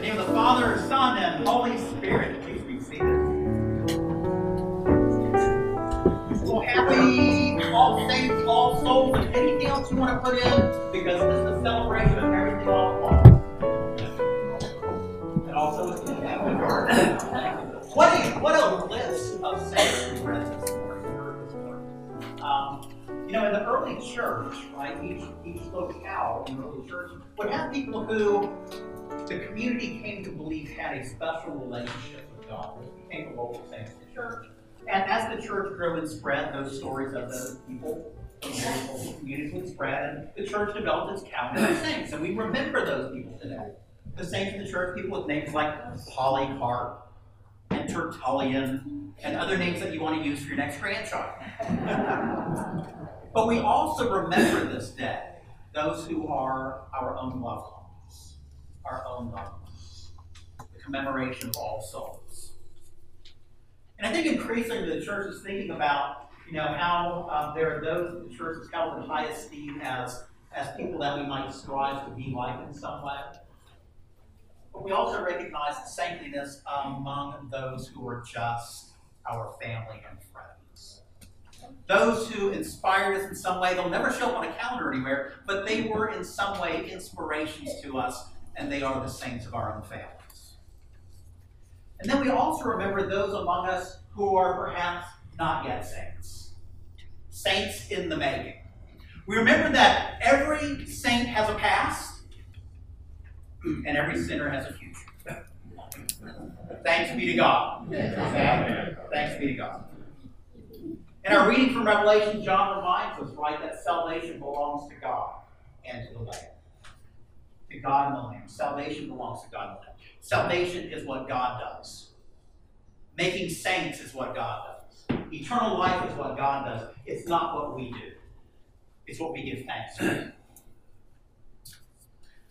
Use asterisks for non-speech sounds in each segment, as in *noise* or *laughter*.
the name of the Father, Son, and Holy Spirit. Please be seated. Well, happy All Saints, All Souls, and anything else you want to put in, because this is a celebration of everything all at once. And also, what a what a list of saints we read this morning. Um, you know, in the early church, right, each, each locale in the early church would have people who the community came to believe had a special relationship with God. They became the local saints of the church. And as the church grew and spread, those stories of those people the local communities would spread, and the church developed its calendar of saints. And we remember those people today. The saints of the church, people with names like Polycarp and Tertullian, and other names that you want to use for your next grandchild. but we also remember this day those who are our own loved ones, our own loved ones, the commemoration of all souls. And I think increasingly the church is thinking about, you know, how um, there are those that the church has held in high esteem as, as people that we might strive to be like in some way. But we also recognize the saintliness among those who are just our family and friends. Those who inspired us in some way, they'll never show up on a calendar anywhere, but they were in some way inspirations to us, and they are the saints of our own families. And then we also remember those among us who are perhaps not yet saints. Saints in the making. We remember that every saint has a past, and every sinner has a future. *laughs* Thanks be to God. Thanks be to God. In our reading from Revelation, John reminds us, right, that salvation belongs to God and to the Lamb. To God and the Lamb. Salvation belongs to God and the Lamb. Salvation is what God does. Making saints is what God does. Eternal life is what God does. It's not what we do. It's what we give thanks for.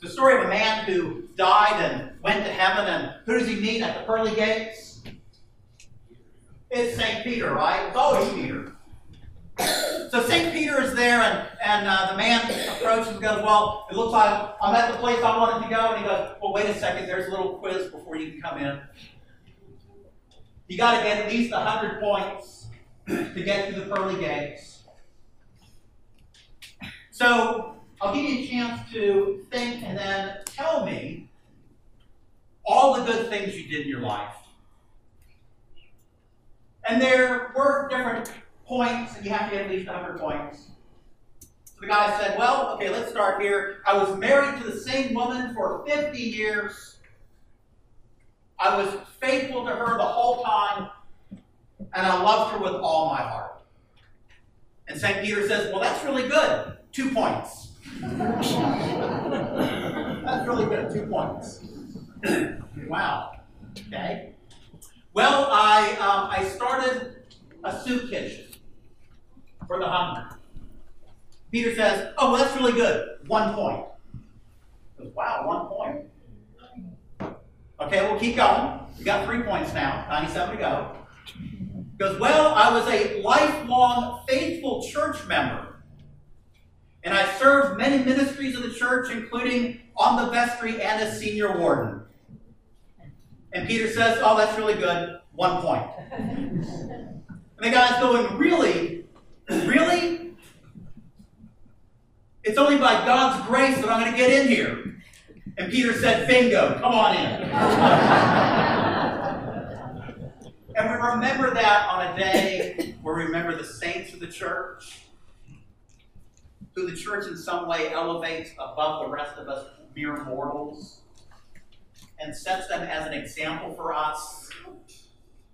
It's the story of a man who died and went to heaven, and who does he meet at the pearly gates? It's St. Peter, right? It's always Peter. So St. Peter is there, and, and uh, the man approaches and goes, Well, it looks like I'm at the place I wanted to go. And he goes, Well, wait a second, there's a little quiz before you can come in. You got to get at least 100 points to get to the pearly gates. So I'll give you a chance to think and then tell me all the good things you did in your life. And there were different points, and you have to get at least 100 points. So the guy said, Well, okay, let's start here. I was married to the same woman for 50 years. I was faithful to her the whole time, and I loved her with all my heart. And St. Peter says, Well, that's really good. Two points. That's really good. Two points. *clears throat* wow. Okay. Well, I um, I started a soup kitchen for the hungry. Peter says, "Oh, well, that's really good. One point." Goes, wow, one point. Okay, we'll keep going. We got three points now. Ninety-seven to go. Goes, well, I was a lifelong faithful church member. And I served many ministries of the church, including on the vestry and as senior warden. And Peter says, Oh, that's really good. One point. and the guy's going, Really? Really? It's only by God's grace that I'm going to get in here. And Peter said, Bingo, come on in. and we remember that on a day where we remember the saints of the church who the church in some way elevates above the rest of us mere mortals and sets them as an example for us.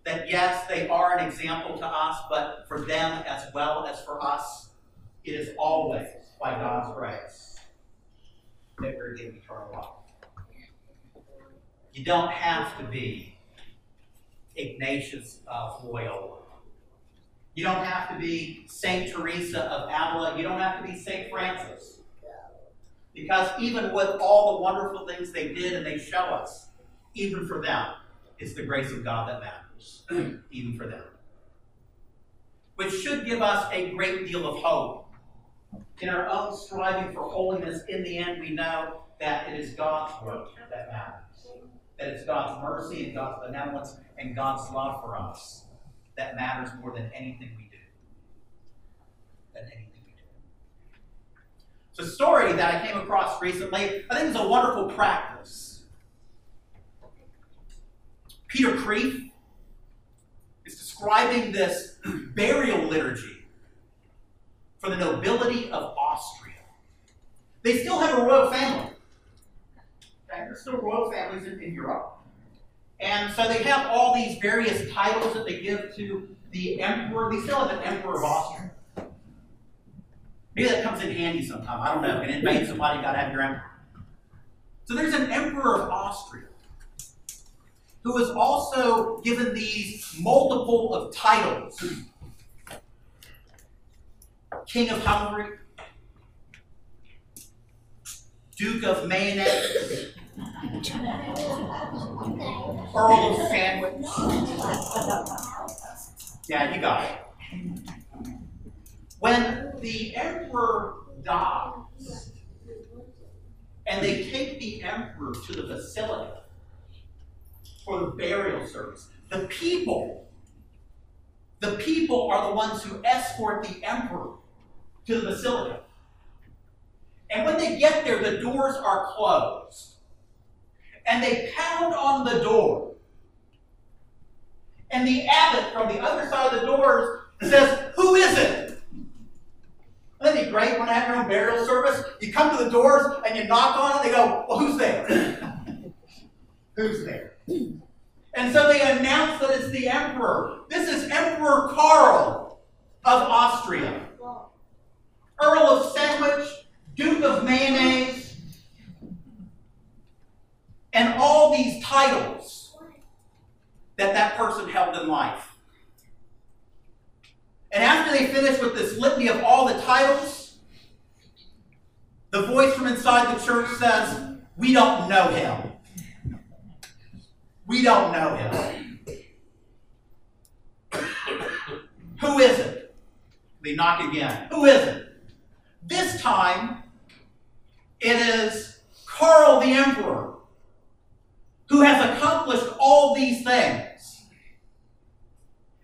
That yes, they are an example to us, but for them as well as for us, it is always by God's grace that we're given eternal life. You don't have to be Ignatius of Loyola. You don't have to be St. Teresa of Avila. You don't have to be St. Francis. Because even with all the wonderful things they did and they show us, even for them, it's the grace of God that matters. *clears throat* even for them. Which should give us a great deal of hope. In our own striving for holiness, in the end, we know that it is God's work that matters. that it's God's mercy and God's benevolence and God's love for us that matters more than anything we do. Than anything we do. It's a story that I came across recently. I think it's a wonderful practice. Peter Kreeft is describing this *clears throat* burial liturgy for the nobility of Austria. They still have a royal family. Okay? There's still royal families in, in Europe. And so they have all these various titles that they give to the emperor. They still have an emperor of Austria. Maybe that comes in handy sometime. I don't know. And invade somebody, got to have your emperor. So there's an emperor of Austria who is also given these multiple of titles. King of Hungary, Duke of Mayonnaise, Earl of Sandwich. Yeah, you got it. When the emperor dies, and they take the emperor to the basilica for the burial service, the people, the people are the ones who escort the emperor to the basilica. And when they get there, the doors are closed. And they pound on the door. And the abbot from the other side of the doors says, Who is it? Wouldn't it be great when I have your own burial service? You come to the doors and you knock on it, they go, Well, who's there? *laughs* who's there? And so they announce that it's the emperor. This is Emperor Karl of Austria. Earl of Sandwich, Duke of Mayonnaise, and all these titles that that person held in life. And after they finish with this litany of all the titles, the voice from inside the church says, We don't know him. We don't know him. *coughs* Who is it? They knock again. Who is it? This time, it is Karl the Emperor who has accomplished all these things.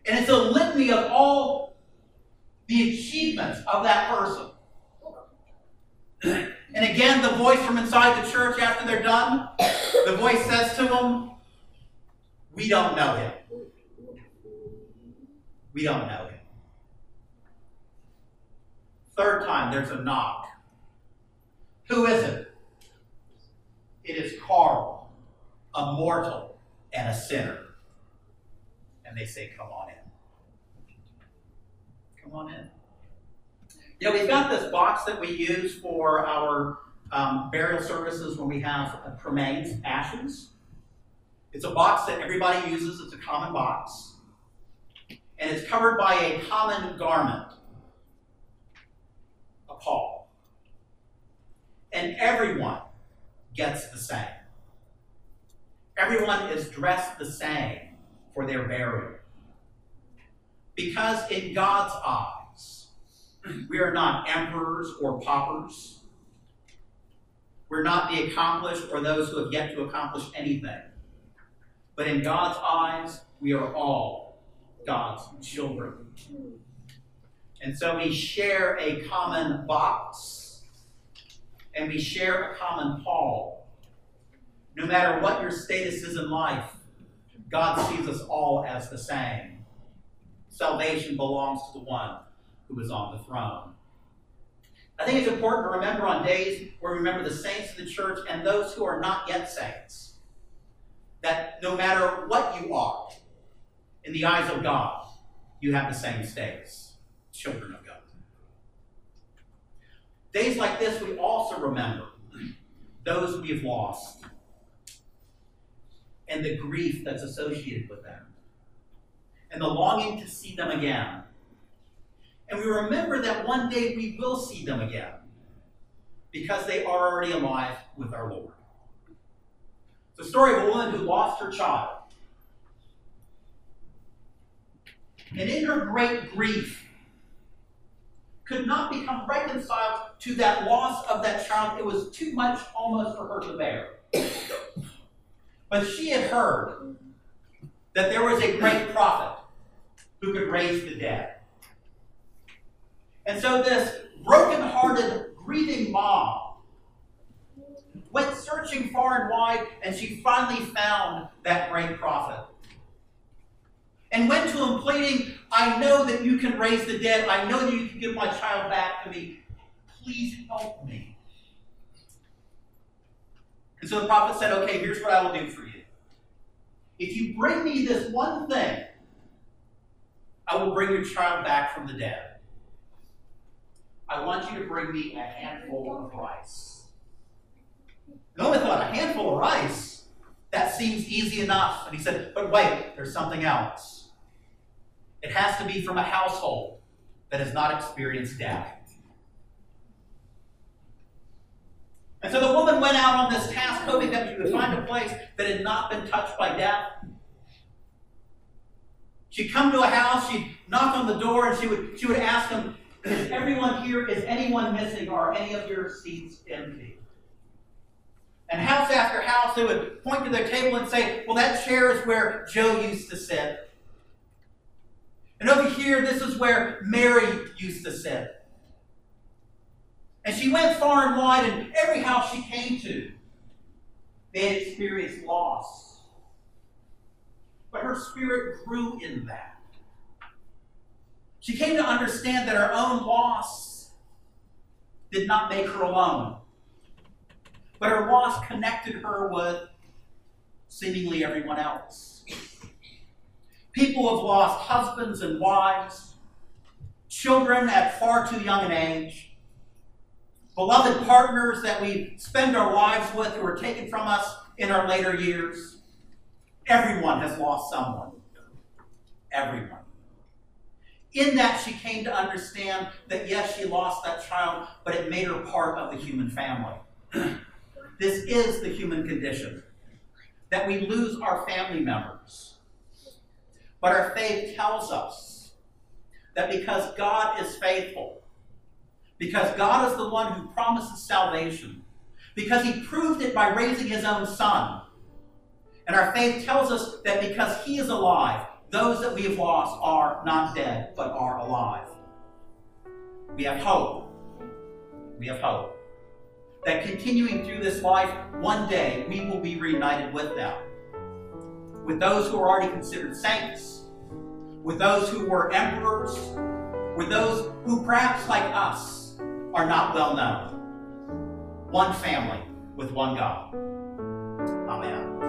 And it's a litany of all the achievements of that person. *clears throat* And again, the voice from inside the church after they're done, *coughs* the voice says to them, We don't know him. We don't know him. Third time, there's a knock. Who is it? It is Karl, a mortal and a sinner. And they say, Come on in. Come on in. You know, we've got this box that we use for our um, burial services when we have cremains, ashes. It's a box that everybody uses, it's a common box. And it's covered by a common garment, a pall. And everyone gets the same. Everyone is dressed the same for their burial. Because in God's eyes, *clears throat* we are not emperors or paupers. We're not the accomplished or those who have yet to accomplish anything. But in God's eyes, we are all God's children. And so we share a common box and we share a common pall. No matter what your status is in life, God sees us all as the same. Salvation belongs to the one who is on the throne. I think it's important to remember on days where we remember the saints of the church and those who are not yet saints that no matter what you are in the eyes of God, you have the same status children of God. Days like this, we also remember those we've lost and the grief that's associated with them, and the longing to see them again. And we remember that one day we will see them again because they are already alive with our Lord. The story of a woman who lost her child. And in her great grief, could not become reconciled to that loss of that child. It was too much almost for her to bear. But she had heard that there was a great prophet who could raise the dead. And so this broken-hearted, grieving mom went searching far and wide, and she finally found that great prophet. And went to him pleading, I know that you can raise the dead. I know that you can give my child back to me. Please help me. And so the prophet said, Okay, here's what I will do for you. If you bring me this one thing, I will bring your child back from the dead. I want you to bring me a handful of rice. The only thought, a handful of rice? That seems easy enough. And he said, But wait, there's something else. It has to be from a household that has not experienced death. And so the woman went out on this task hoping that she would find a place that had not been touched by death. She'd come to a house, she'd knock on the door, and she would, she would ask them, Is everyone here? Is anyone missing? Or are any of your seats empty? And house after house, they would point to their table and say, Well, that chair is where Joe used to sit. And over here, this is where Mary used to sit. And she went far and wide, and every house she came to, they had experienced loss. But her spirit grew in that. She came to understand that her own loss did not make her alone, but her loss connected her with seemingly everyone else. People have lost husbands and wives, children at far too young an age beloved partners that we spend our lives with who are taken from us in our later years. Everyone has lost someone. Everyone. In that, she came to understand that yes, she lost that child, but it made her part of the human family. *clears throat* this is the human condition that we lose our family members. But our faith tells us that because God is faithful, because God is the one who promises salvation. Because he proved it by raising his own son. And our faith tells us that because he is alive, those that we have lost are not dead, but are alive. We have hope. We have hope. That continuing through this life, one day we will be reunited with them. With those who are already considered saints, with those who were emperors, with those who perhaps like us are not well known. One family with one God. Amen.